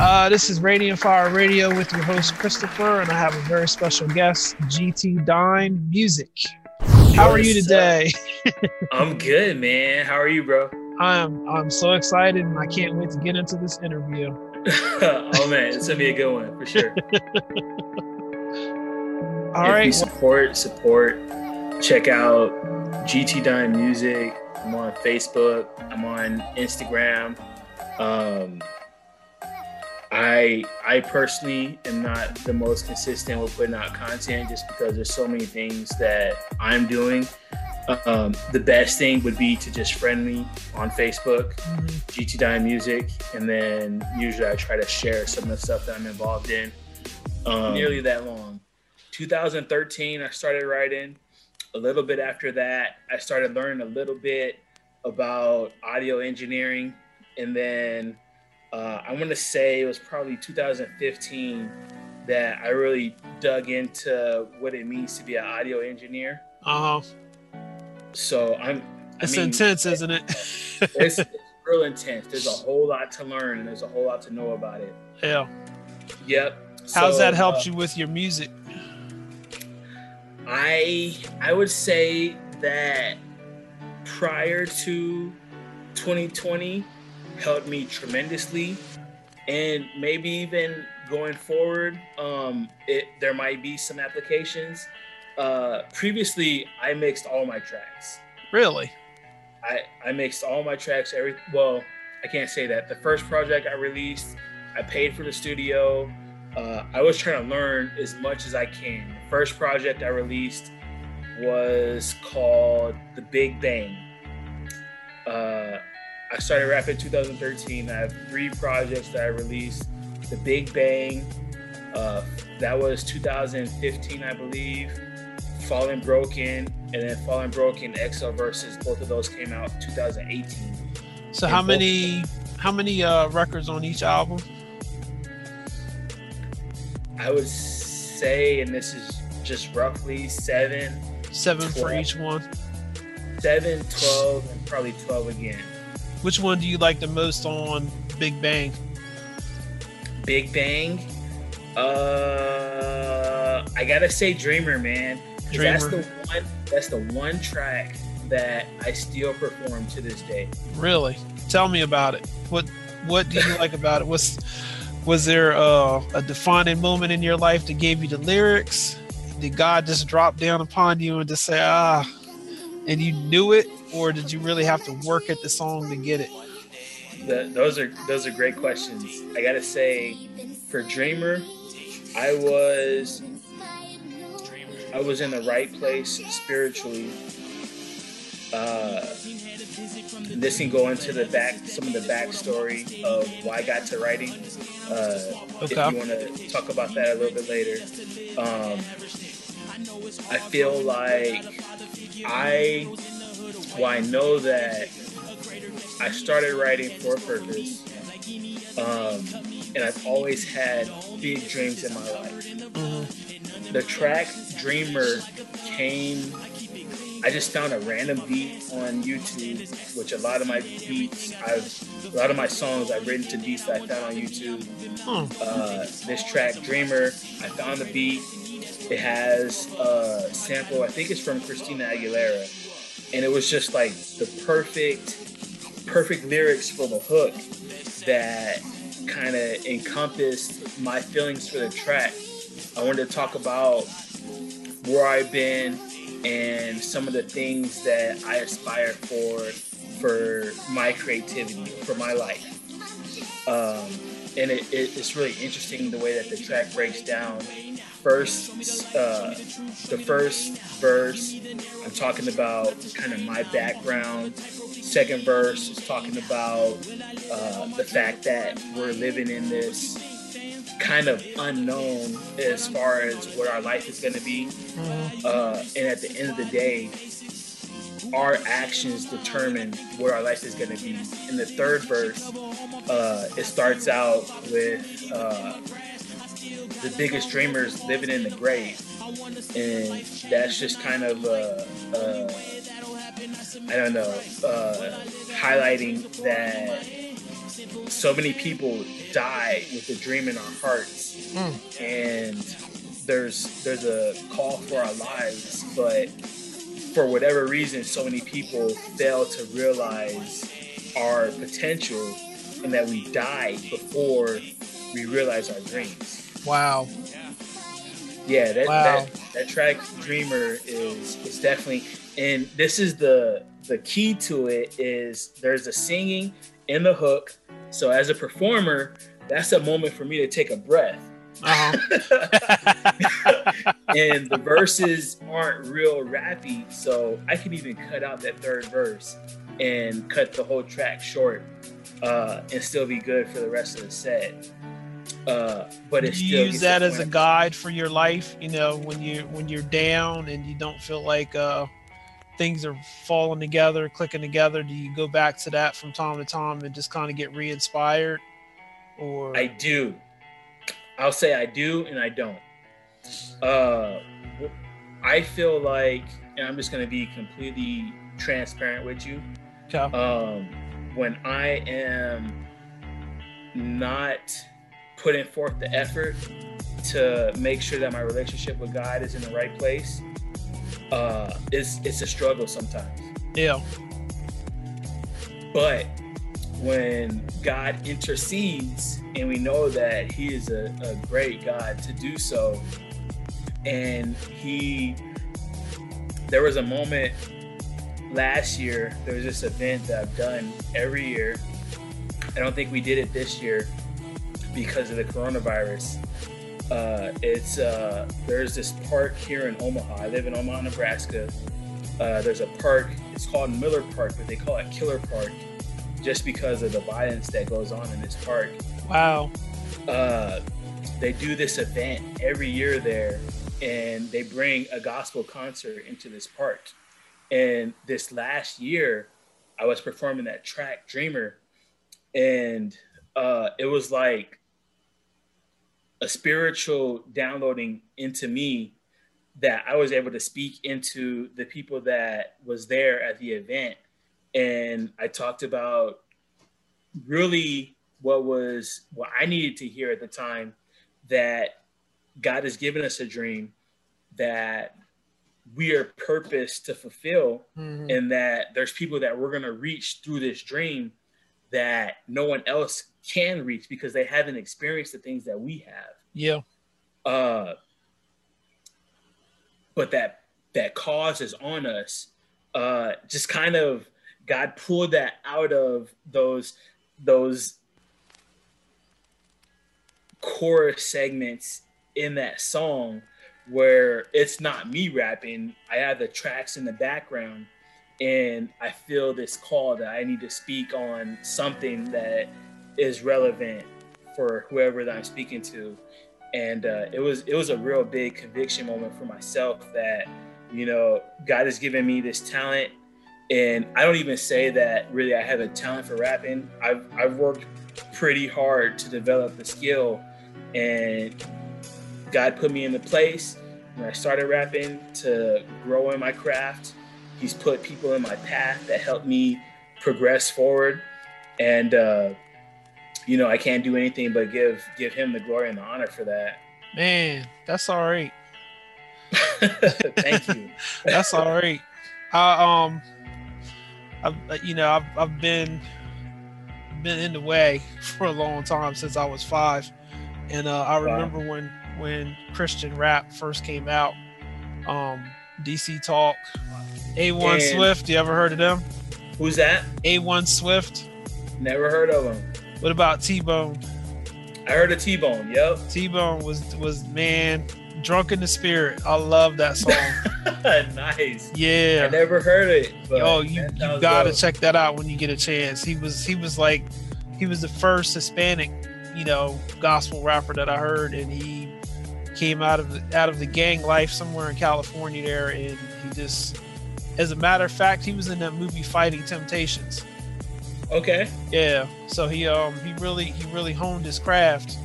Uh, this is Radiant Fire Radio with your host Christopher, and I have a very special guest, GT Dine Music. How are you today? I'm good, man. How are you, bro? I'm I'm so excited, and I can't wait to get into this interview. oh man, it's gonna be a good one for sure. All if right, support support. Check out GT Dime Music. I'm on Facebook. I'm on Instagram. Um, I I personally am not the most consistent with putting out content just because there's so many things that I'm doing. Um, the best thing would be to just friend me on Facebook, mm-hmm. GT Dime Music, and then usually I try to share some of the stuff that I'm involved in. Um, nearly that long. 2013, I started writing. A little bit after that, I started learning a little bit about audio engineering, and then uh, I want to say it was probably 2015 that I really dug into what it means to be an audio engineer. Uh huh. So I'm. It's I mean, intense, isn't it? it's, it's real intense. There's a whole lot to learn, and there's a whole lot to know about it. Yeah. Yep. How's so, that helped uh, you with your music? I I would say that prior to 2020 helped me tremendously. And maybe even going forward, um, it, there might be some applications. Uh, previously, I mixed all my tracks. Really? I, I mixed all my tracks. Every well, I can't say that. The first project I released, I paid for the studio. Uh, I was trying to learn as much as I can. The first project I released was called The Big Bang. Uh, I started rapping 2013. I have three projects that I released. The Big Bang, uh, that was 2015, I believe. Fallen Broken, and then Fallen Broken XL verses. Both of those came out 2018. So and how many how many uh, records on each album? I would say, and this is just roughly seven. Seven 12, for each one. Seven, twelve, and probably 12 again. Which one do you like the most on Big Bang? Big Bang. Uh, I gotta say Dreamer, man. Dreamer. That's the one. That's the one track that I still perform to this day. Really? Tell me about it. What What do you like about it? Was Was there uh, a defining moment in your life that gave you the lyrics? Did God just drop down upon you and just say, ah, and you knew it, or did you really have to work at the song to get it? The, those are those are great questions. I gotta say, for Dreamer, I was I was in the right place spiritually. Uh, this can go into the back some of the backstory of why I got to writing. Uh, okay. If you want to talk about that a little bit later, um, I feel like I, well, I know that I started writing for a purpose, um, and I've always had big dreams in my life. Mm-hmm. The track Dreamer came. I just found a random beat on YouTube, which a lot of my beats, I've a lot of my songs I've written to beats that I found on YouTube. Hmm. Uh, this track Dreamer, I found the beat it has a sample, I think it's from Christina Aguilera. And it was just like the perfect, perfect lyrics for the hook that kind of encompassed my feelings for the track. I wanted to talk about where I've been and some of the things that I aspire for for my creativity, for my life. Um, and it, it, it's really interesting the way that the track breaks down first uh, the first verse i'm talking about kind of my background. Second verse is talking about uh, the fact that we're living in this kind of unknown as far as what our life is going to be. Mm-hmm. uh, and at the end of the day our actions determine where our life is going to be. In the third verse uh, it starts out with uh, the biggest dreamers living in the grave, and that's just kind of uh, uh, I don't know uh, highlighting that so many people die with a dream in our hearts, Mm. and there's there's a call for our lives, but for whatever reason, so many people fail to realize our potential, and that we die before we realize our dreams. Wow. Yeah, that, Wow. that that track "Dreamer" is is definitely, and this is the the key to it is there's the singing in the hook. So as a performer, that's a moment for me to take a breath, Uh-huh. and the verses aren't real rappy, so I can even cut out that third verse and cut the whole track short, uh, and still be good for the rest of the set. Uh, but Do it's you still use that as a guide for your life? You know, when you when you're down and you don't feel like uh, things are falling together, clicking together. Do you go back to that from time to time and just kind of get re-inspired? Or I do. I'll say I do and I don't. Uh, I feel like, and I'm just going to be completely transparent with you. okay. Um, when I am not putting forth the effort to make sure that my relationship with God is in the right place, uh, it's it's a struggle sometimes. yeah, But when God intercedes, and we know that He is a, a great God to do so, and He, there was a moment last year, there was this event that I've done every year. I don't think we did it this year because of the coronavirus. Uh, it's uh, there's this park here in Omaha. I live in Omaha, Nebraska. Uh, there's a park. It's called Miller Park, but they call it Killer Park, just because of the violence that goes on in this park. wow, Uh, they do this event every year there, and they bring a gospel concert into this park. And this last year, I was performing that track "Dreamer," and uh, it was like a spiritual downloading into me that I was able to speak into the people that was there at the event. And I talked about really what was what I needed to hear at the time that God has given us a dream that we are purposed to fulfill Mhm. and that there's people that we're going to reach through this dream that no one else can reach because they haven't experienced the things that we have. Yeah, uh but that that cause is on us. Uh just kind of god pulled that out of those those chorus segments in that song where it's not me rapping. I have the tracks in the background and i feel this call that i need to speak on something that is relevant for whoever that i'm speaking to and uh, it was it was a real big conviction moment for myself that you know God has given me this talent, and I don't even say that really I have a talent for rapping. I've I've worked pretty hard to develop the skill, and God put me in the place when I started rapping to grow in my craft. He's put people in my path that helped me progress forward, and uh, you know I can't do anything but give give him the glory and the honor for that. man, that's all right. Thank you. That's all right. I um, I've you know I've I've been been in the way for a long time since I was five, and uh, I Wow. remember when when Christian rap first came out. Um, DC Talk, A1 And- Swift. You ever heard of them? Who's that? A1 Swift. Never heard of him. What about T Bone? I heard a T Bone. Yep. T Bone was was man drunk in the spirit. I love that song. nice. Yeah. I never heard it. But Oh, you you gotta dope. check that out when you get a chance. He was he was like he was the first Hispanic, you know, gospel rapper that I heard, and he came out of the, out of the gang life somewhere in California there, and he just, as a matter of fact, he was in that movie Fighting Temptations. Okay. Yeah, so he um he really he really honed his craft.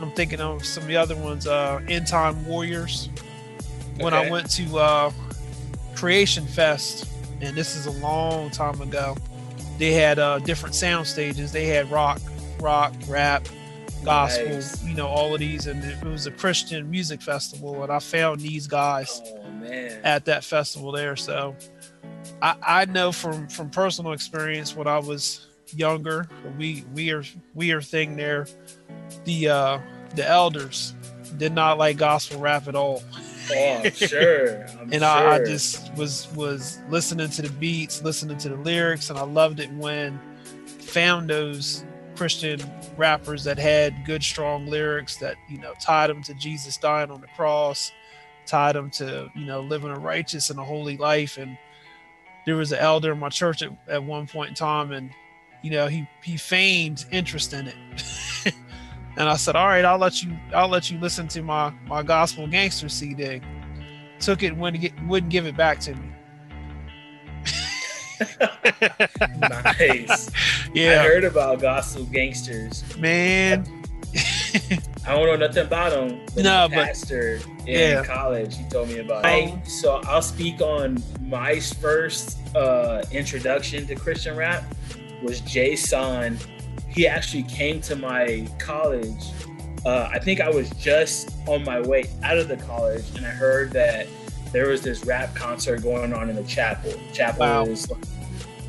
I'm thinking of some of the other ones, uh, End Time Warriors. When I went to uh, Creation Fest, and this is a long time ago, they had uh, different sound stages. They had rock, rock, rap, gospel, Nice. you know, all of these. And it was a Christian music festival, and I found these guys Oh man. at that festival there. So I, I know from from personal experience when I was younger, we we are we are thing there. The uh the elders did not like gospel rap at all. Oh, I'm sure. I'm and I, I just was was listening to the beats, listening to the lyrics, and I loved it when found those Christian rappers that had good, strong lyrics that you know tied them to Jesus dying on the cross, tied them to you know living a righteous and a holy life. And there was an elder in my church at, at one point in time, and you know he he feigned interest in it. and I said, "All right, I'll let you I'll let you listen to my my gospel gangster CD." Took it wouldn't get, wouldn't give it back to me. nice. I Yeah, heard about Gospel Gangstaz. man. I don't know nothing about him. But No, but- pastor in yeah. college, he told me about. It. So I'll speak on my first uh, introduction to Christian rap was Jason. He actually came to my college. Uh, I think I was just on my way out of the college, and I heard that there was this rap concert going on in the chapel. Chapel Wow. is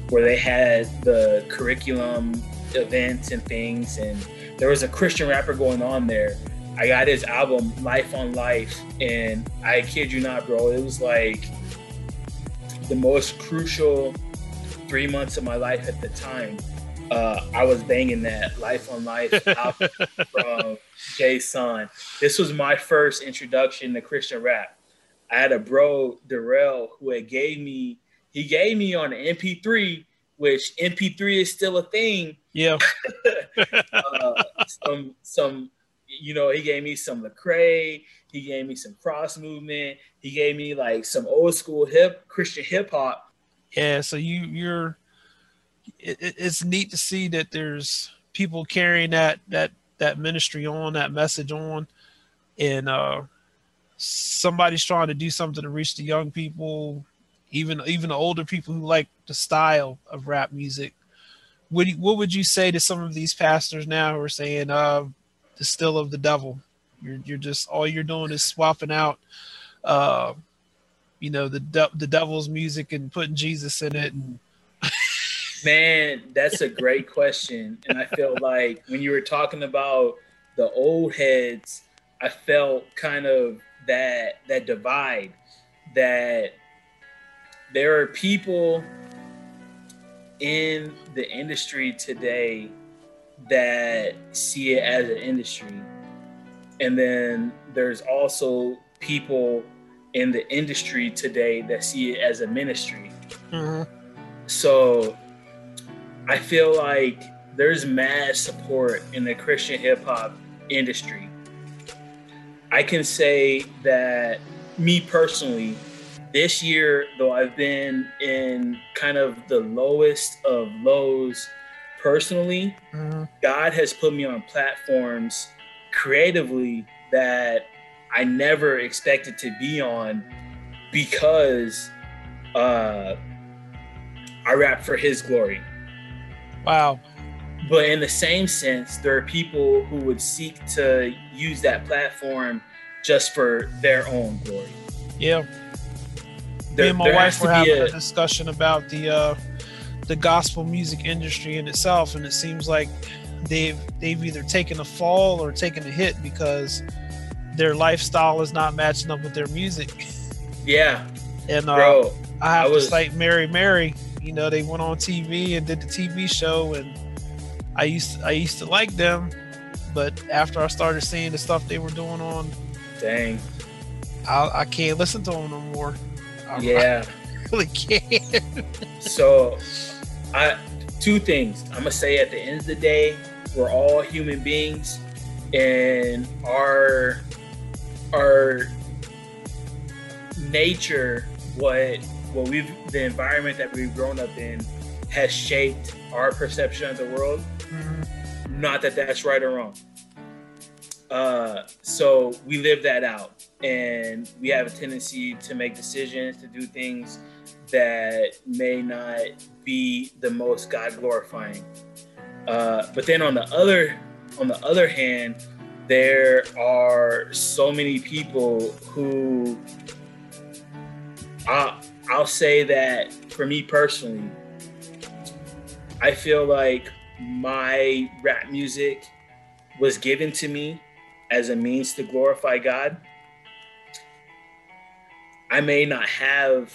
where they had the curriculum events and things, and there was a Christian rapper going on there. I got his album Life on Life, and I kid you not, bro, it was like the most crucial three months of my life at the time. Uh, I was banging that Life on Life album from Jay Son. This was my first introduction to Christian rap. I had a bro, Darrell, who had gave me, he gave me on an MP3, which MP3 is still a thing Yeah, uh, some some you know he gave me some Lecrae, he gave me some cross movement, he gave me like some old school hip Christian hip hop. yeah. So you you're. It, it- it's neat to see that there's people carrying that that that ministry on, that message on, and uh, somebody's trying to do something to reach the young people, even even the older people who like the style of rap music. What you- what would you say to some of these pastors now who are saying, uh, "The still of the devil"? You're you're just all you're doing is swapping out, uh, you know, the de- the devil's music and putting Jesus in it, and Man, that's a great question, and I feel like when you were talking about the old heads, I felt kind of that that divide that there are people in the industry today that see it as an industry. And then there's also people in the industry today that see it as a ministry. Mm-hmm. So I feel like there's mad support in the Christian hip hop industry. I can say that me personally, this year, though I've been in kind of the lowest of lows personally, God has put me on platforms creatively that I never expected to be on because uh, I rap for His glory. wow, But in the same sense, there are people who would seek to use that platform just for their own glory. yeah. Me and my wife were having a, a, discussion about the uh, the gospel music industry in itself, and it seems like they've they've either taken a fall or taken a hit because their lifestyle is not matching up with their music. yeah, And uh, bro. I have I was- to cite Mary Mary. You know, they went on TV and did the TV show, and I used I used to like them, but after I started seeing the stuff they were doing on, Dang. I, I can't listen to them no more. Yeah. really can't. So, I two things. I'm gonna say at the end of the day, we're all human beings, and our our nature, what what we've the environment that we've grown up in, has shaped our perception of the world. Not that that's right or wrong. Uh, so we live that out, and we have a tendency to make decisions, to do things that may not be the most God glorifying. Uh, but then on the other on the other hand, there are so many people who I'll, I'll say that for me personally, I feel like my rap music was given to me as a means to glorify God. I may not have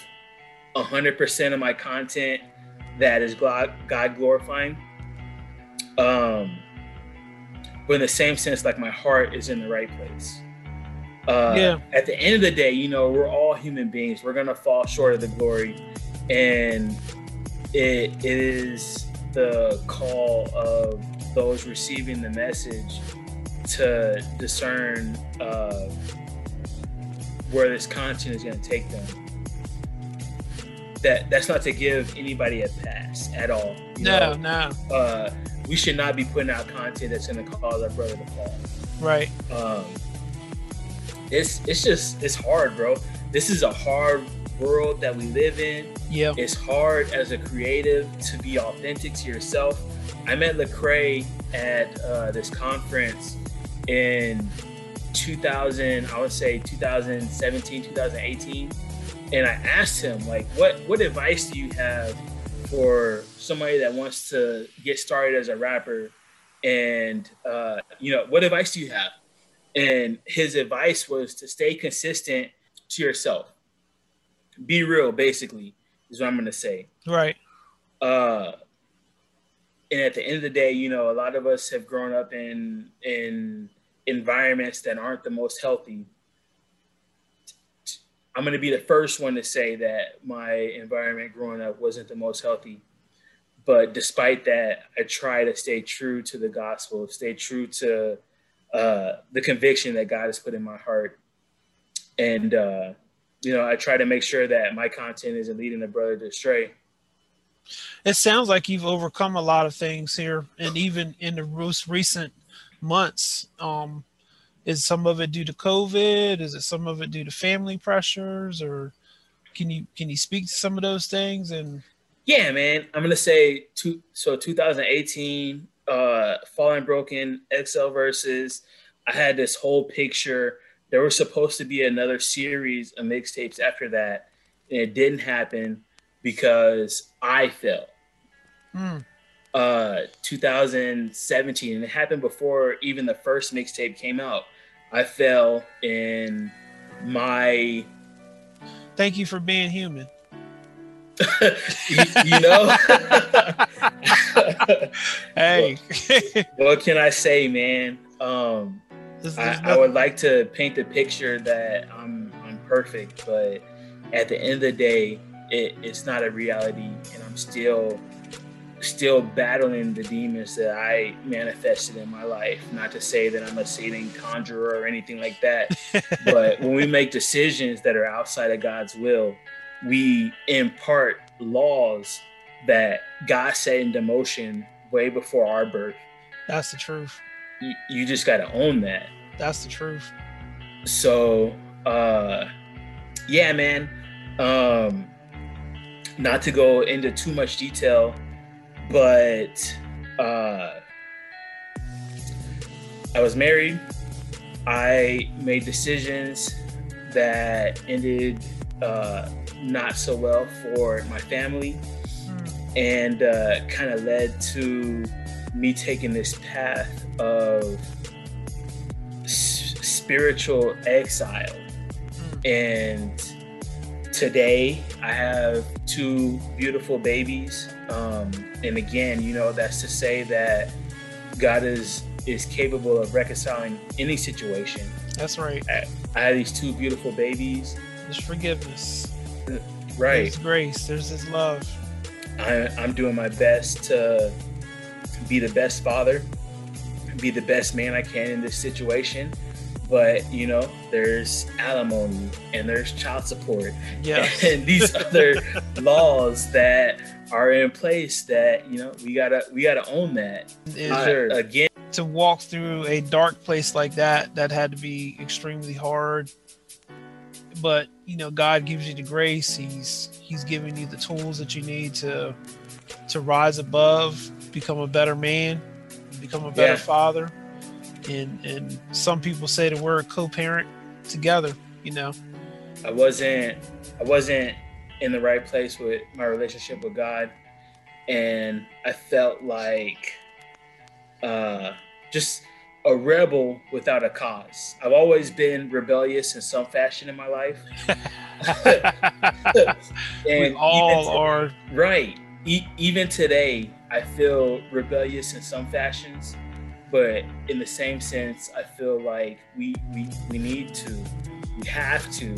100% of my content that is God glorifying. Um, but in the same sense, like my heart is in the right place. Uh, yeah. At the end of the day, you know, we're all human beings. We're gonna fall short of the glory, and it, it is the call of those receiving the message to discern uh, where this content is going to take them. That that's not to give anybody a pass at all. no, know? no. Uh, we should not be putting out content that's going to cause our brother to fall. Right. Um, it's it's just it's hard, bro. This is a hard world that we live in. Yeah. It's hard as a creative to be authentic to yourself. I met Lecrae at uh, this conference in 2000, I would say 2017, 2018, and I asked him like, what what advice do you have for somebody that wants to get started as a rapper? And uh, you know, what advice do you have? And his advice was to stay consistent to yourself. Be real, basically, is what I'm gonna say. Right. Uh and at the end of the day, you know, a lot of us have grown up in in environments that aren't the most healthy. I'm going to be the first one to say that my environment growing up wasn't the most healthy. But despite that, I try to stay true to the gospel, stay true to uh, the conviction that God has put in my heart. And, uh, you know, I try to make sure that my content isn't leading the brother astray. It sounds like you've overcome a lot of things here, and even in the most recent months. Um, is some of it due to COVID? Is it some of it due to family pressures, or can you can you speak to some of those things? And yeah, man, I'm gonna say two. So 2018, uh, Fallen Broken XL versus. I had this whole picture. There was supposed to be another series of mixtapes after that, and it didn't happen because I fell. Mm. Uh, 2017, and it happened before even the first mixtape came out. I fell in my. Thank you for being human. you, you, know. hey. what, what, can I say, man? Um, I, I, would like to paint the picture that I'm I'm perfect, but at the end of the day, it, it's not a reality, and I'm still still battling the demons that I manifested in my life. Not to say that I'm a Satan conjurer or anything like that, but when we make decisions that are outside of God's will, we impart laws that God set into motion way before our birth. That's the truth. You, you just got to own that. That's the truth. So, uh, yeah, man. Um, not to go into too much detail, but uh, I was married. I made decisions that ended uh, not so well for my family mm. and uh, kind of led to me taking this path of s- spiritual exile. Mm. And today I have two beautiful babies. Um, and again, you know, that's to say that God is is capable of reconciling any situation. That's right. I, I have these two beautiful babies. There's forgiveness. Right. There's grace. There's His love. I, I'm doing my best to be the best father, be the best man I can in this situation but you know there's alimony and there's child support yes. and these other laws that are in place that you know we gotta we gotta own that. Again to walk through a dark place like that that had to be extremely hard. But you know god gives you the grace. He's he's giving you the tools that you need to to rise above become a better man, become a better Yeah. father, and and some people say the word co-parent together. You know, I wasn't I wasn't in the right place with my relationship with God and I felt like uh just a rebel without a cause. I've always been rebellious in some fashion in my life. and we all to- are. Right. E- even today, I feel rebellious in some fashions, but in the same sense, I feel like we we, we need to, we have to,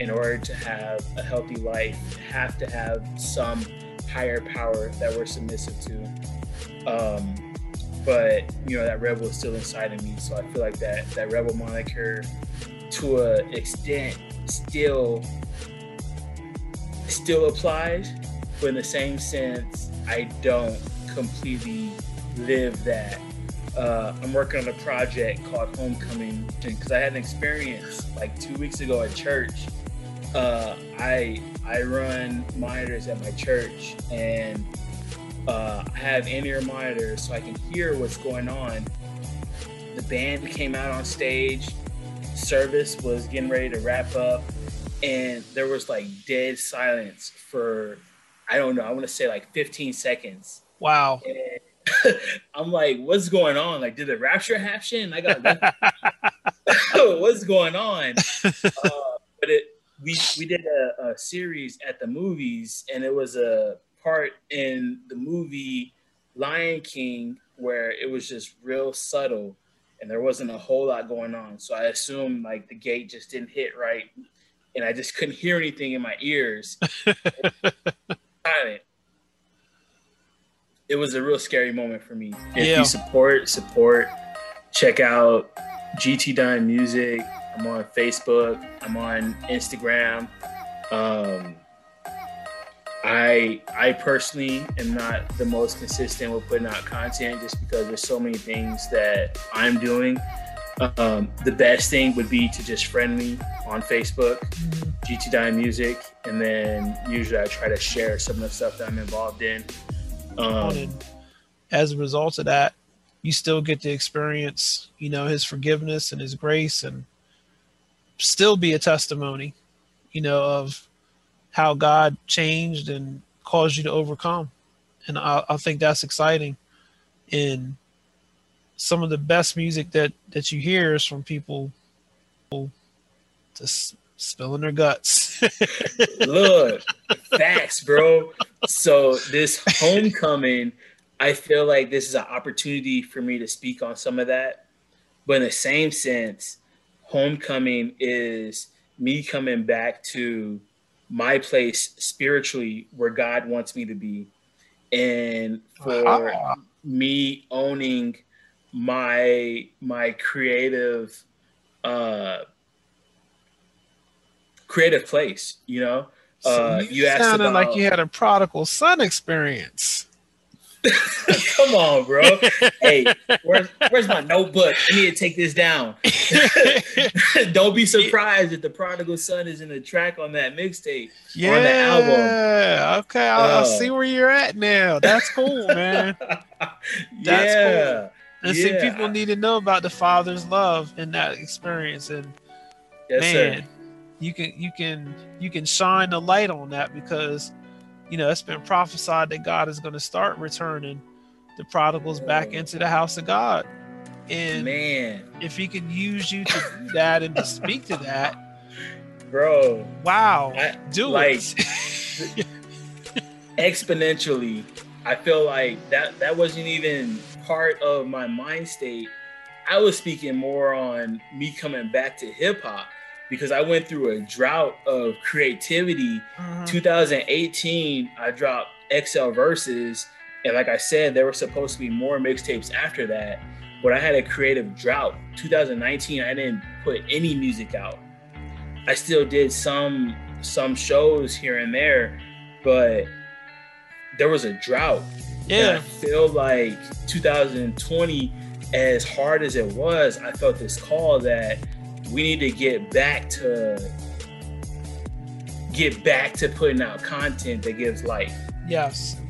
in order to have a healthy life, have to have some higher power that we're submissive to. Um, but you know that rebel is still inside of me, so I feel like that that rebel moniker, to a extent, still still applies but in the same sense, I don't completely live that. Uh, I'm working on a project called Homecoming because I had an experience like two weeks ago at church. Uh, I I run monitors at my church and uh, I have in-ear monitors so I can hear what's going on. The band came out on stage. Service was getting ready to wrap up, and there was like dead silence for I don't know. I want to say like 15 seconds. Wow. And I'm like, what's going on? Like, did the rapture happen? I got what's going on? Uh, we we did a, a series at the movies, and it was a part in the movie Lion King where it was just real subtle, and there wasn't a whole lot going on. So I assume like the gate just didn't hit right, and I just couldn't hear anything in my ears. It was a real scary moment for me. If Yeah. you support, support. Check out GT Dine Music. I'm on Facebook. I'm on Instagram. Um, I I personally am not the most consistent with putting out content just because there's so many things that I'm doing. Um, the best thing would be to just friend me on Facebook. GT Dine Music, and then usually I try to share some of the stuff that I'm involved in. Um, as a result of that, you still get to experience, you know, his forgiveness and his grace and still be a testimony, you know, of how God changed and caused you to overcome. And I, I think that's exciting. And some of the best music that that you hear is from people just spilling their guts. look, facts, bro. So this homecoming, I feel like this is an opportunity for me to speak on some of that. But in the same sense, homecoming is me coming back to my place spiritually where God wants me to be. And for Ah. me owning my my creative uh creative place, you know? So Uh, you, sounded about- like you had a prodigal son experience. Come on, bro. hey, where's where's my notebook? I need to take this down. Don't be surprised if the prodigal son is in the track on that mixtape. yeah. the album. Okay, I, I Uh. see where you're at now. That's cool, man. yeah. And see, Yeah. people need to know about the father's love in that experience, and Yes, man, sir. you can you can you can shine the light on that because you know it's been prophesied that God is going to start returning the prodigals back into the house of God, and Man, if He can use you to do that and to speak to that, bro. wow, I- do like, it. exponentially i feel like that that wasn't even part of my mind state i was speaking more on me coming back to hip-hop because i went through a drought of creativity. Mhm. 2018 i dropped xl verses and like i said there were supposed to be more mixtapes after that but i had a creative drought. 2019 i didn't put any music out. I still did some some shows here and there but there was a drought and I feel like 2020, as hard as it was, I felt this call that we need to get back to get back to putting out content that gives life. yes,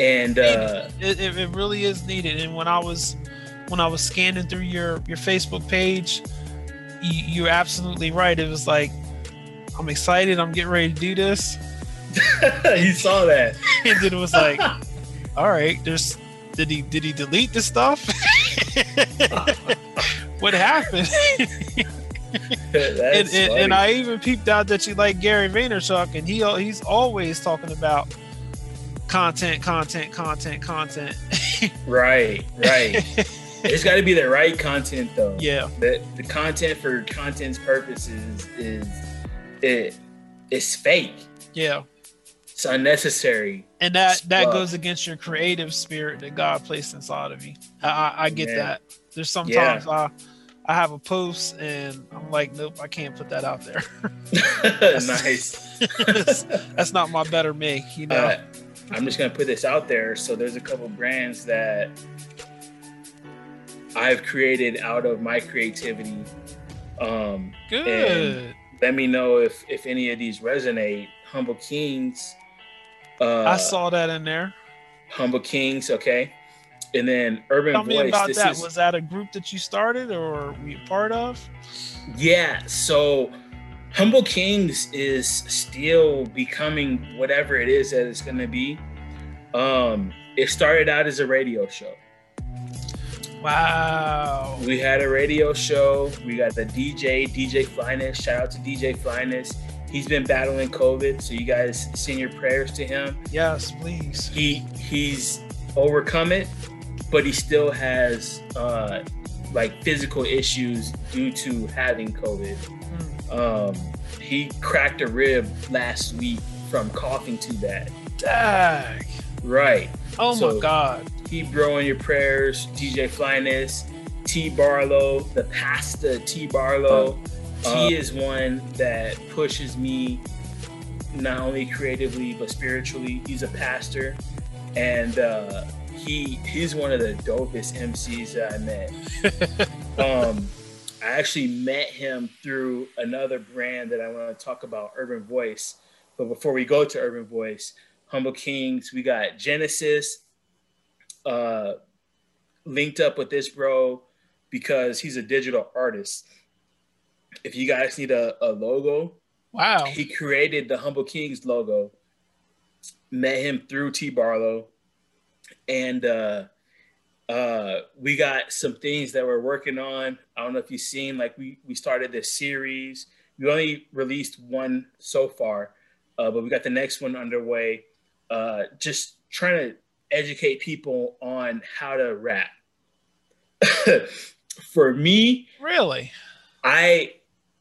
and uh, it, it, it really is needed. And when I was when I was scanning through your your Facebook page, you, you're absolutely right. It was like I'm excited. I'm getting ready to do this. you saw that, and then it was like, all right, there's did he did he delete the stuff? what happened? and, and, and, I even peeped out that you like Gary Vaynerchuk, and he he's always talking about content, content, content, content. right, right. it's got to be the right content, though. Yeah. The the content for content's purposes is it it's fake. Yeah. It's unnecessary. And that that goes against your creative spirit that God placed inside of you. I I, I get that. There's sometimes yeah. I I have a post and I'm like, nope, I can't put that out there. nice. that's, that's, not my better me, you know. Uh, I'm just gonna put this out there. So there's a couple brands that I've created out of my creativity. Um, Good. let me know if if any of these resonate. Humble Kings. Uh, I saw that in there. Humble Kings, okay. And then Urban Tell Voice. me about that. Is, was that a group that you started or were you part of? Yeah. So Humble Kings is still becoming whatever it is that it's going to be. Um, it started out as a radio show. Wow. We had a radio show. We got the DJ, DJ Flyness. Shout out to DJ Flyness. He's been battling COVID, so you guys send your prayers to him. Yes, please. He he's overcome it but he still has uh, like physical issues due to having COVID. Um, he cracked a rib last week from coughing too bad. Dag. Right. Oh so my God. Keep growing your prayers, DJ Flyness, T Barlow, the pasta T Barlow. Uh, he is one that pushes me not only creatively but spiritually. He's a pastor, and uh, he he's one of the dopest MCs that I met. um, I actually met him through another brand that I want to talk about, Urban Voice. But before we go to Urban Voice, Humble Kings, we got Genesis uh, linked up with this bro because he's a digital artist. If you guys need a, a logo, wow, he created the Humble Kings logo. Met him through T Barlow and uh, uh, we got some things that we're working on. I don't know if you've seen, like we we started this series. We only released one so far, uh, but we got the next one underway. Uh, just trying to educate people on how to rap. For me, really, I,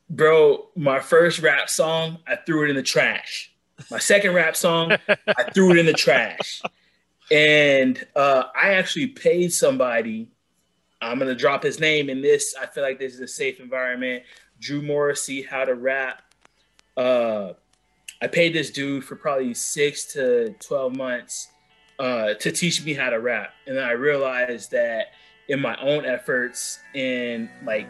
bro, my first rap song, I threw it in the trash. My second rap song, I threw it in the trash. And uh, I actually paid somebody. I'm gonna drop his name in this. I feel like this is a safe environment. Drew Morrissey, how to rap. Uh, I paid this dude for probably six to twelve months uh, to teach me how to rap, and then I realized that in my own efforts in like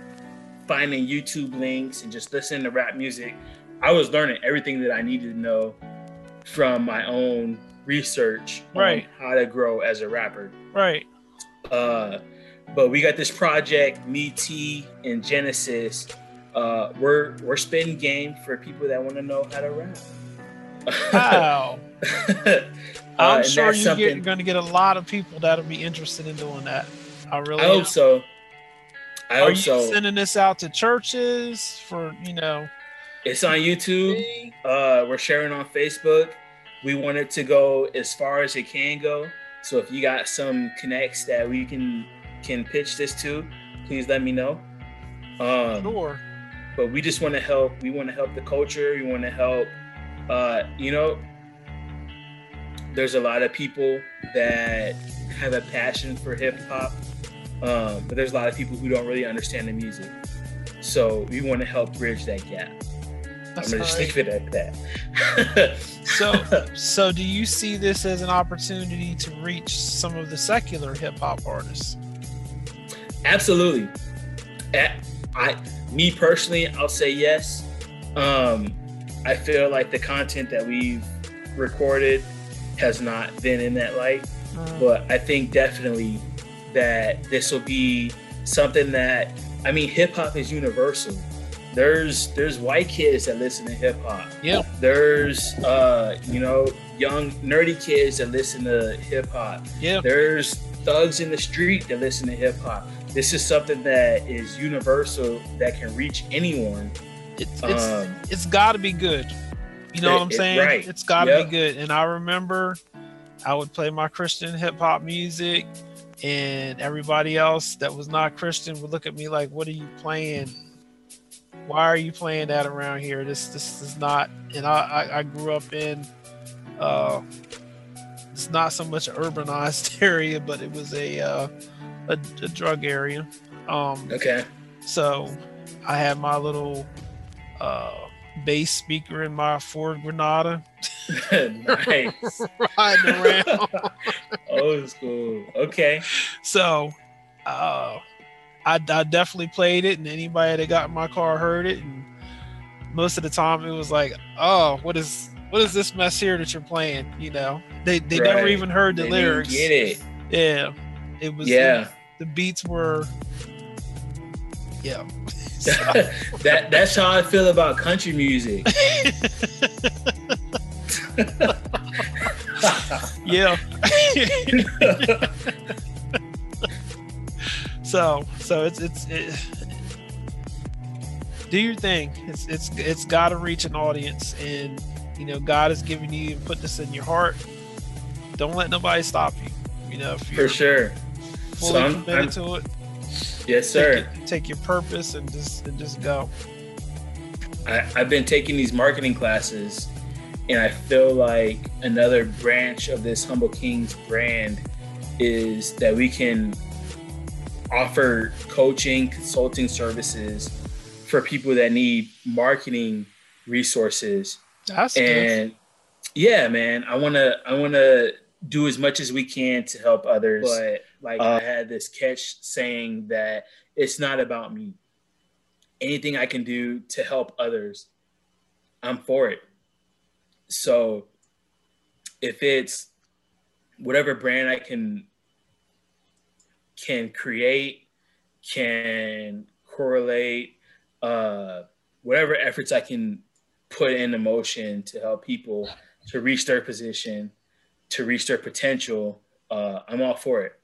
finding YouTube links and just listening to rap music, I was learning everything that I needed to know from my own research right. on how to grow as a rapper. Right. Uh, but we got this project, Me T and Genesis. Uh, we're we're spitting game for people that want to know how to rap. Wow. uh, I'm sure you're going to get a lot of people that'll be interested in doing that. I really I hope so. I Are hope you so. sending this out to churches for you know? It's on YouTube. Uh, we're sharing on Facebook we want it to go as far as it can go. So if you got some connects that we can can pitch this to, please let me know. Um, sure. But we just want to help. We want to help the culture. We want to help. Uh, you know, there's a lot of people that have a passion for hip hop, um, but there's a lot of people who don't really understand the music. So we want to help bridge that gap. I'm gonna just leave it at that. so, so do you see this as an opportunity to reach some of the secular hip hop artists? Absolutely. I, me personally, I'll say yes. Um, I feel like the content that we've recorded has not been in that light. Mm. But I think definitely that this will be something that I mean, hip hop is universal. There's there's white kids that listen to hip hop. Yeah. There's uh, you know, young nerdy kids that listen to hip hop. Yeah. There's thugs in the street that listen to hip hop. This is something that is universal that can reach anyone. It's it's, um, it's got to be good. You know it, what I'm saying? It, right. It's got to yep. be good. And I remember I would play my Christian hip hop music, and everybody else that was not Christian would look at me like, "What are you playing? Why are you playing that around here? This this is not." And I I, I grew up in. Uh, it's not so much an urbanized area, but it was a uh, a, a, drug area. Um, okay. So I had my little uh, bass speaker in my Ford Granada. nice. Riding around. Old school. Okay. So uh, I, I definitely played it, and anybody that got in my car heard it. And most of the time, it was like, "Oh, what is what is this mess here that you're playing?" You know, they they right. never even heard the they lyrics. Get it? Yeah, it was. Yeah, the, the beats were. Yeah. that that's how I feel about country music. yeah. So so it's it's it, do your thing. It's it's it's got to reach an audience, and you know God has given you and put this in your heart. Don't let nobody stop you. You know, if you're for sure fully so I'm, committed I'm, to it. Yes, sir. Take, it, take, your purpose and just and just go. I, I've been taking these marketing classes, and I feel like another branch of this Humble Kings brand is that we can offer coaching, consulting services for people that need marketing resources. That's and good. yeah, man, I wanna I wanna do as much as we can to help others. But like uh, I had this catch saying that it's not about me. Anything I can do to help others, I'm for it. So if it's whatever brand I can can create, can correlate, uh, whatever efforts I can put into motion to help people to reach their position, to reach their potential, uh, I'm all for it.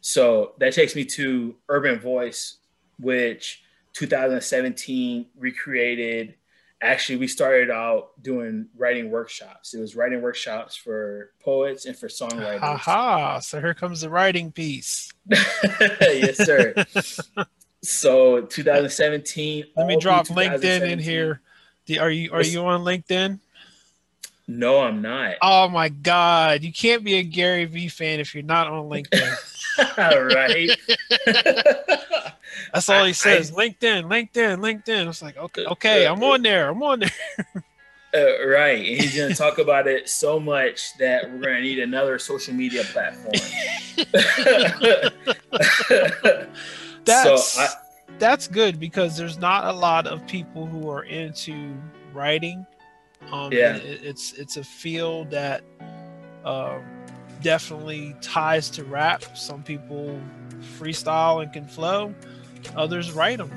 So that takes me to Urban Voice, which 2017 recreated. Actually, we started out doing writing workshops. It was writing workshops for poets and for songwriters. Aha! So here comes the writing piece. yes, sir. so 2017. Let me drop LinkedIn in here. Are you are you on LinkedIn? No, I'm not. Oh my god, you can't be a Gary Vee fan if you're not on LinkedIn. right. That's all he says. I, LinkedIn, LinkedIn, LinkedIn. It's like, okay, okay, uh, I'm on there. I'm on there. Uh, right. And he's going to talk about it so much that we're going to need another social media platform. that's, so I, that's good because there's not a lot of people who are into writing um, yeah, it, it's it's a field that um, definitely ties to rap. Some people freestyle and can flow. Others write them.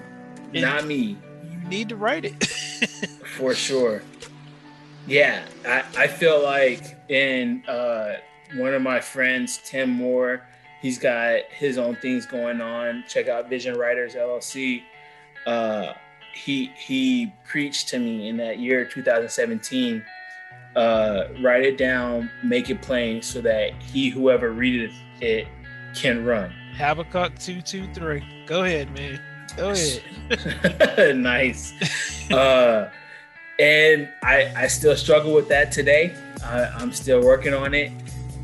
And Not me. You need to write it. For sure. Yeah, I, I feel like in uh, one of my friends, Tim Moore, he's got his own things going on. Check out Vision Writers LLC. Uh, he he preached to me in that year 2017 uh, write it down make it plain so that he whoever readeth it can run. Habakkuk 223 go ahead man. Go ahead. Nice. Uh, and I, I still struggle with that today. I, i'm still working on it.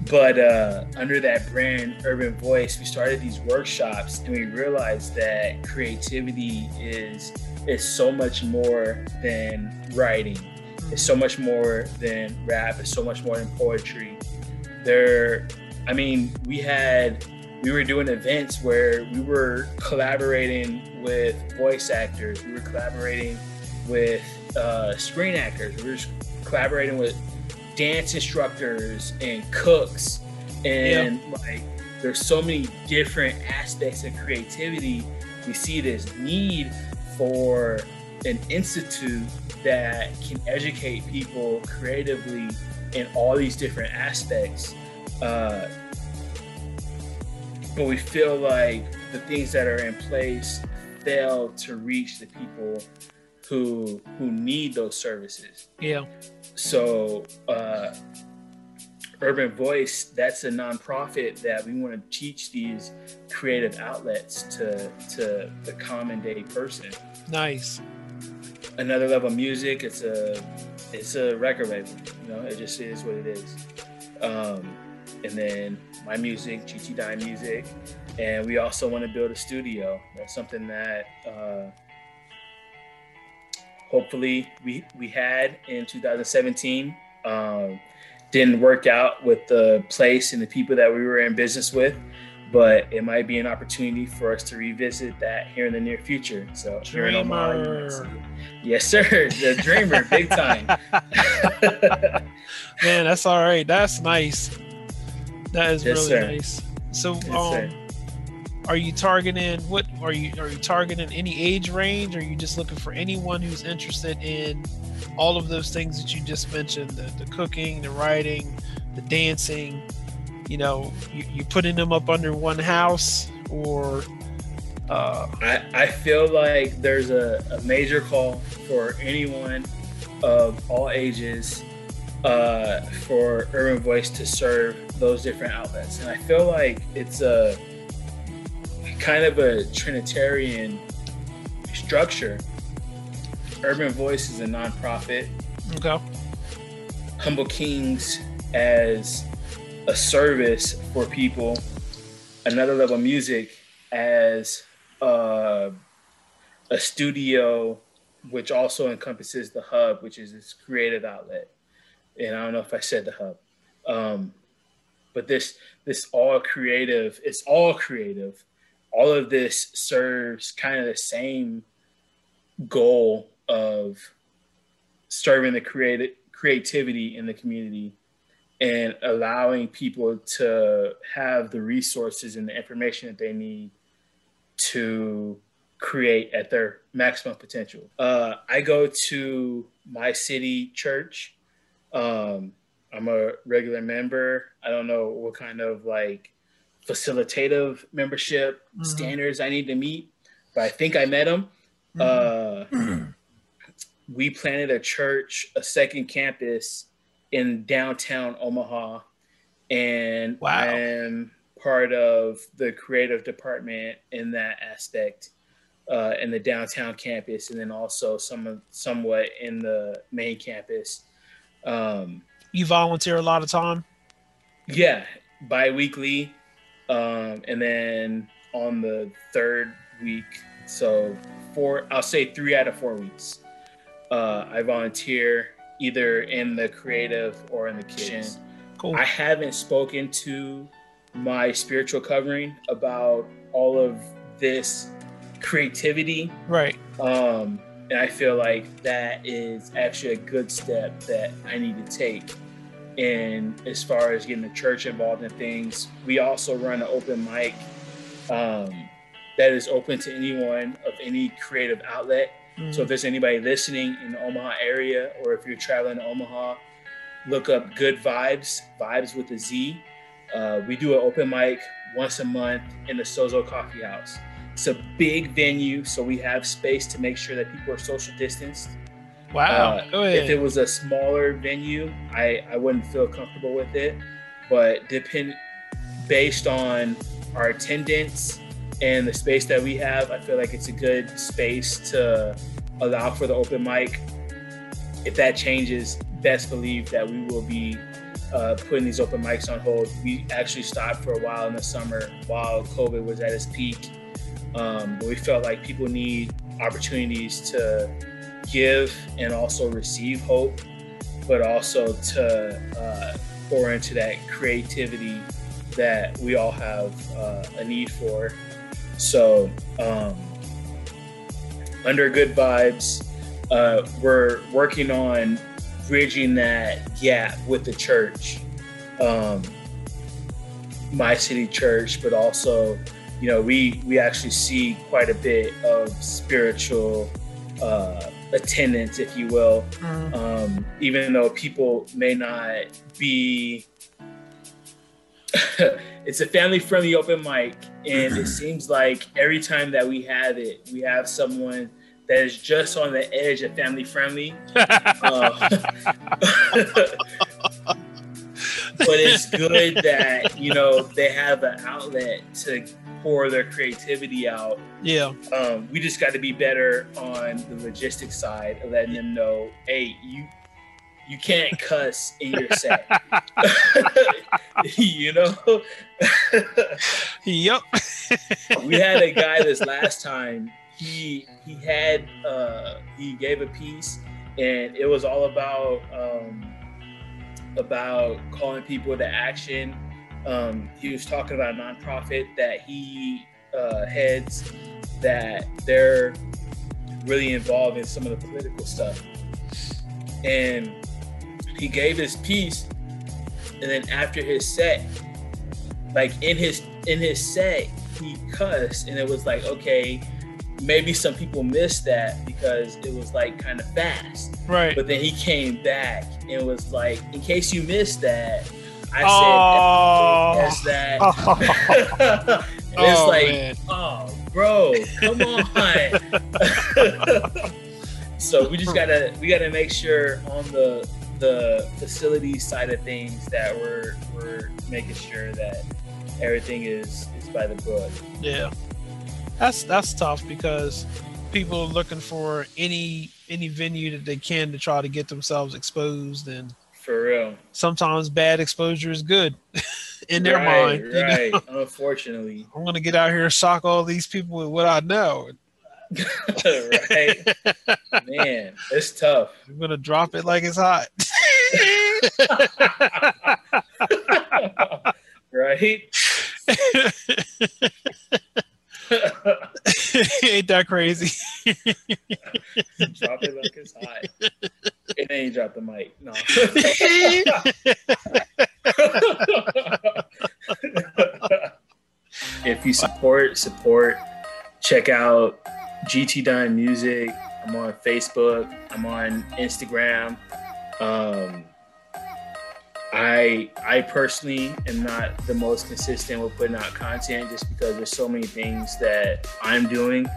But uh, under that brand urban voice we started these workshops and we realized that creativity is is so much more than writing. It's so much more than rap. It's so much more than poetry. There, I mean, we had, we were doing events where we were collaborating with voice actors. We were collaborating with uh, screen actors. We were collaborating with dance instructors and cooks and yeah. like there's so many different aspects of creativity we see this need for an institute that can educate people creatively in all these different aspects uh, but we feel like the things that are in place fail to reach the people who who need those services. Yeah. So uh, Urban Voice, that's a nonprofit that we want to teach these creative outlets to to the common day person. Nice. Another level of music, it's a it's a record label. You know, it just is what it is. Um, and then my music, GT Dime Music, and we also want to build a studio. That's something that uh, hopefully we we had in 2017. Um, didn't work out with the place and the people that we were in business with, but it might be an opportunity for us to revisit that here in the near future. So, dreamer. yes, sir, the dreamer, big time. Man, that's all right. That's nice. That is yes, really sir. nice. So, yes, um, are you targeting what are you are you targeting any age range? Or are you just looking for anyone who's interested in all of those things that you just mentioned the, the cooking, the writing, the dancing? You know, you, you putting them up under one house or uh, I, I feel like there's a, a major call for anyone of all ages uh, for Urban Voice to serve those different outlets. And I feel like it's a kind of a Trinitarian structure. Urban Voice is a nonprofit. Okay. Humble Kings as a service for people. Another level music as uh, a studio, which also encompasses the hub, which is this creative outlet. And I don't know if I said the hub. Um, but this this all creative it's all creative all of this serves kind of the same goal of serving the creative creativity in the community and allowing people to have the resources and the information that they need to create at their maximum potential. Uh, I go to my city church. Um, I'm a regular member. I don't know what kind of like facilitative membership mm-hmm. standards I need to meet, but I think I met them. Mm-hmm. Uh, we planted a church, a second campus in downtown Omaha, and wow. I am part of the creative department in that aspect. Uh, in the downtown campus, and then also some somewhat in the main campus. Um, you volunteer a lot of time. Yeah, biweekly. Um, and then on the third week, so four, I'll say three out of four weeks, uh, I volunteer either in the creative or in the kitchen. Cool. I haven't spoken to my spiritual covering about all of this creativity. Right. Um, and I feel like that is actually a good step that I need to take and as far as getting the church involved in things, we also run an open mic um, that is open to anyone of any creative outlet. Mm-hmm. So if there's anybody listening in the Omaha area, or if you're traveling to Omaha, look up Good Vibes, Vibes with a Z. Uh, we do an open mic once a month in the Sozo Coffee House. It's a big venue, so we have space to make sure that people are social distanced. Wow. Uh, if it was a smaller venue, I, I wouldn't feel comfortable with it. But depend based on our attendance and the space that we have, I feel like it's a good space to allow for the open mic. If that changes, best believe that we will be uh, putting these open mics on hold. We actually stopped for a while in the summer while COVID was at its peak. Um, but we felt like people need opportunities to give and also receive hope, but also to uh, pour into that creativity that we all have uh, a need for. So, um, under Good Vibes, uh, we're working on bridging that gap with the church, um, my city church, but also, you know, we we actually see quite a bit of spiritual uh, attendance, if you will, mm. um, even though people may not be. it's a family friendly open mic, and it seems like every time that we have it, we have someone that is just on the edge of family friendly. uh, but it's good that you know they have an outlet to pour their creativity out. Yeah. Um, we just got to be better on the logistics side of letting them know, hey, you you can't cuss in your set. you know? yep. we had a guy this last time he he had uh, he gave a piece, and it was all about um, about calling people to action. Um, he was talking about a nonprofit that he uh, heads that they're really involved in some of the political stuff, and he gave his piece, and then after his set, like in his in his set, he cussed, and it was like okay maybe some people missed that because it was like kind of fast. Right. But then he came back and was like, in case you missed that, I oh. said that. it's oh, like, man. oh, bro, come on. so we just gotta we gotta make sure on the the facility side of things that we're we're making sure that everything is is by the book. Yeah. That's that's tough because people are looking for any any venue that they can to try to get themselves exposed and for real. sometimes bad exposure is good in their right, mind right know? unfortunately. I'm gonna get out here and shock all these people with what i know right man it's tough i'm gonna drop it like it's hot right Ain't that crazy? drop it like it's hot. And then you drop the mic. No. if you support, support. Check out GT Dime Music. I'm on Facebook. I'm on Instagram. Um, I I personally am not the most consistent with putting out content just because there's so many things that I'm doing.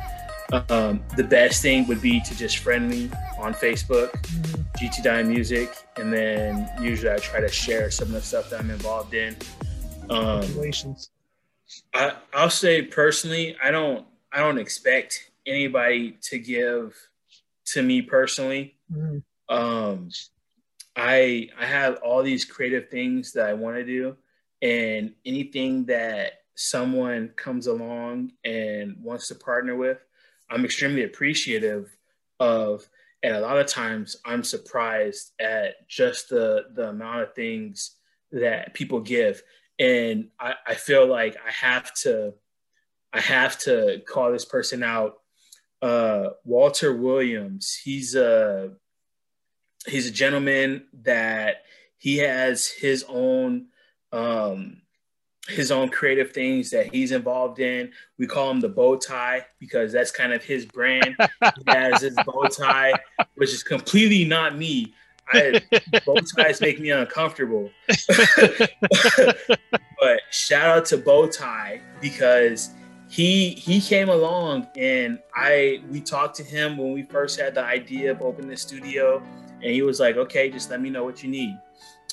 Um, the best thing would be to just friend me on Facebook, mm-hmm. GT Dime Music, and then usually I try to share some of the stuff that I'm involved in. Um, Congratulations. I, I'll say personally, I don't I don't expect anybody to give to me personally. Mm-hmm. Um, I I have all these creative things that I want to do, and anything that someone comes along and wants to partner with, I'm extremely appreciative of. And a lot of times, I'm surprised at just the the amount of things that people give, and I, I feel like I have to I have to call this person out. Uh, Walter Williams, he's a he's a gentleman that he has his own um, his own creative things that he's involved in. We call him the bow tie because that's kind of his brand. he has his bow tie, which is completely not me. I, bow ties make me uncomfortable. but shout out to bow tie because he he came along and I we talked to him when we first had the idea of opening the studio and he was like, okay, just let me know what you need.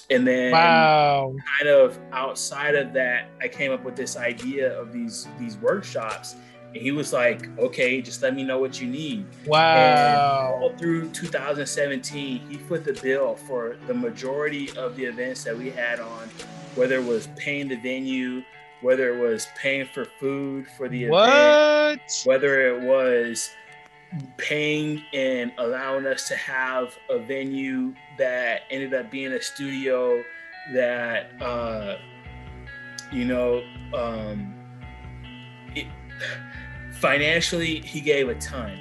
And then wow. kind of outside of that, I came up with this idea of these these workshops. And he was like, okay, just let me know what you need. Wow. And all through 2017, he put the bill for the majority of the events that we had on, whether it was paying the venue, whether it was paying for food for the what? event, whether it was paying and allowing us to have a venue that ended up being a studio that uh, you know um, it, financially he gave a ton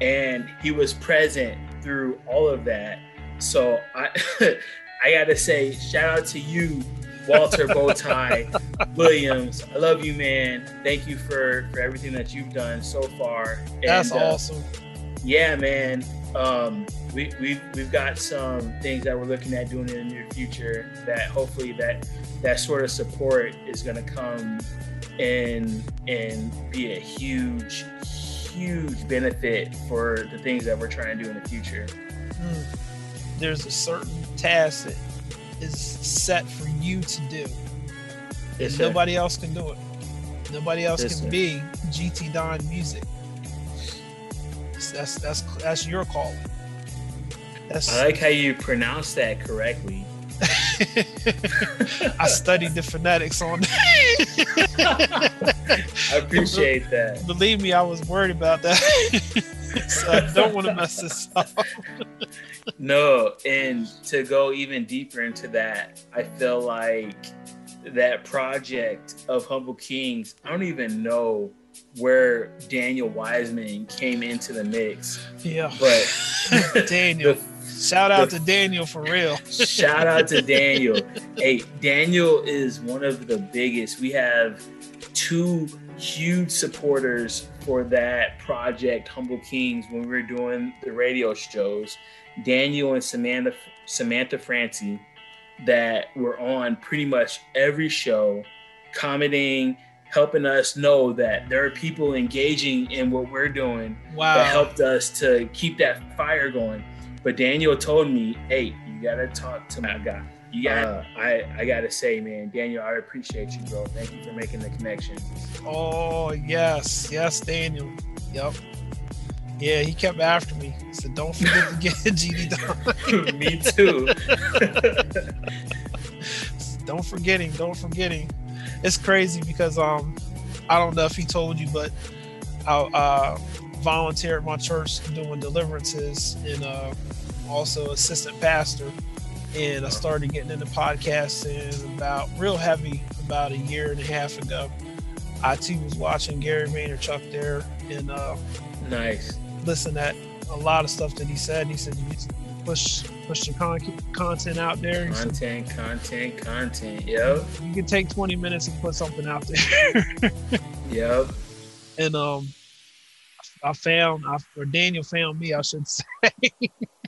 and he was present through all of that so I I gotta say, shout out to you, Walter Bowtie Williams. I love you, man. Thank you for for everything that you've done so far. That's and, uh, awesome. Yeah, man. Um, we, we've, we've got some things that we're looking at doing in the near future that hopefully that that sort of support is going to come and and be a huge huge benefit for the things that we're trying to do in the future mm. there's a certain task that is set for you to do yes, nobody else can do it nobody else yes, can sir. be gt don music that's that's that's your call that's, I like how you pronounce that correctly. I studied the phonetics on that. I appreciate that. Believe me, I was worried about that. so I don't want to mess this up. no, and to go even deeper into that, I feel like that project of Humble Kings, I don't even know where Daniel Wiseman came into the mix. Yeah. But Daniel. The, Shout out to Daniel for real. shout out to Daniel. hey, Daniel is one of the biggest. We have two huge supporters for that project, Humble Kings, when we were doing the radio shows. Daniel and Samantha Samantha Francie that were on pretty much every show, commenting, helping us know that there are people engaging in what we're doing wow. that helped us to keep that fire going. But Daniel told me, hey, you gotta talk to my guy. You got uh, I I gotta say, man, Daniel, I appreciate you, bro. Thank you for making the connection. Oh yes, yes, Daniel. Yep. Yeah, he kept after me. He said, "Don't forget to get GD done." me too. don't forget him. Don't forget him. It's crazy because um, I don't know if he told you, but I uh, volunteer at my church doing deliverances and uh, also assistant pastor. And I started getting into podcasting about real heavy about a year and a half ago. I too was watching Gary Vaynerchuk there and uh, nice listen at a lot of stuff that he said. He said you need to push push your con- content out there. Content, said, content, content. Yep. You can take 20 minutes and put something out there. yep. And um, I found, I, or Daniel found me, I should say.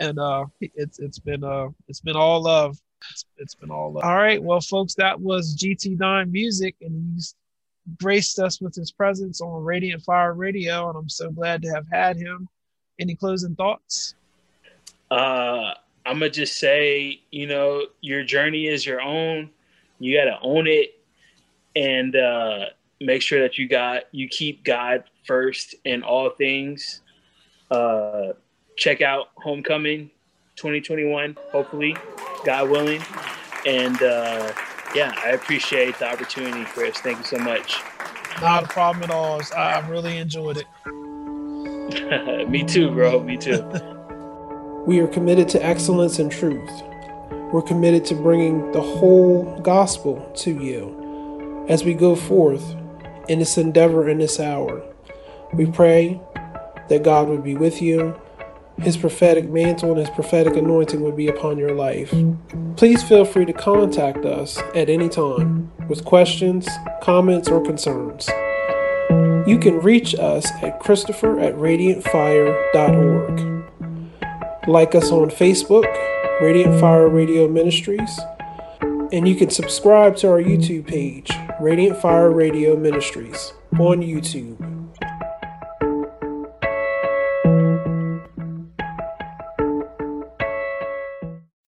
and uh, it's it's been uh it's been all love. It's, it's been all love. All right, well, folks, that was GT Don Music, and he's graced us with his presence on Radiant Fire Radio, and I'm so glad to have had him. Any closing thoughts? Uh, I'm gonna just say, you know, your journey is your own. You got to own it, and uh, make sure that you got you keep God first in all things. Uh, check out Homecoming 2021, hopefully, God willing. And uh, yeah, I appreciate the opportunity, Chris. Thank you so much. Not a problem at all. I really enjoyed it. Me too, bro. Me too. we are committed to excellence and truth. We're committed to bringing the whole gospel to you as we go forth in this endeavor in this hour. We pray that God would be with you, His prophetic mantle and His prophetic anointing would be upon your life. Please feel free to contact us at any time with questions, comments, or concerns. You can reach us at Christopher at radiantfire.org. Like us on Facebook, Radiant Fire Radio Ministries, and you can subscribe to our YouTube page, Radiant Fire Radio Ministries, on YouTube.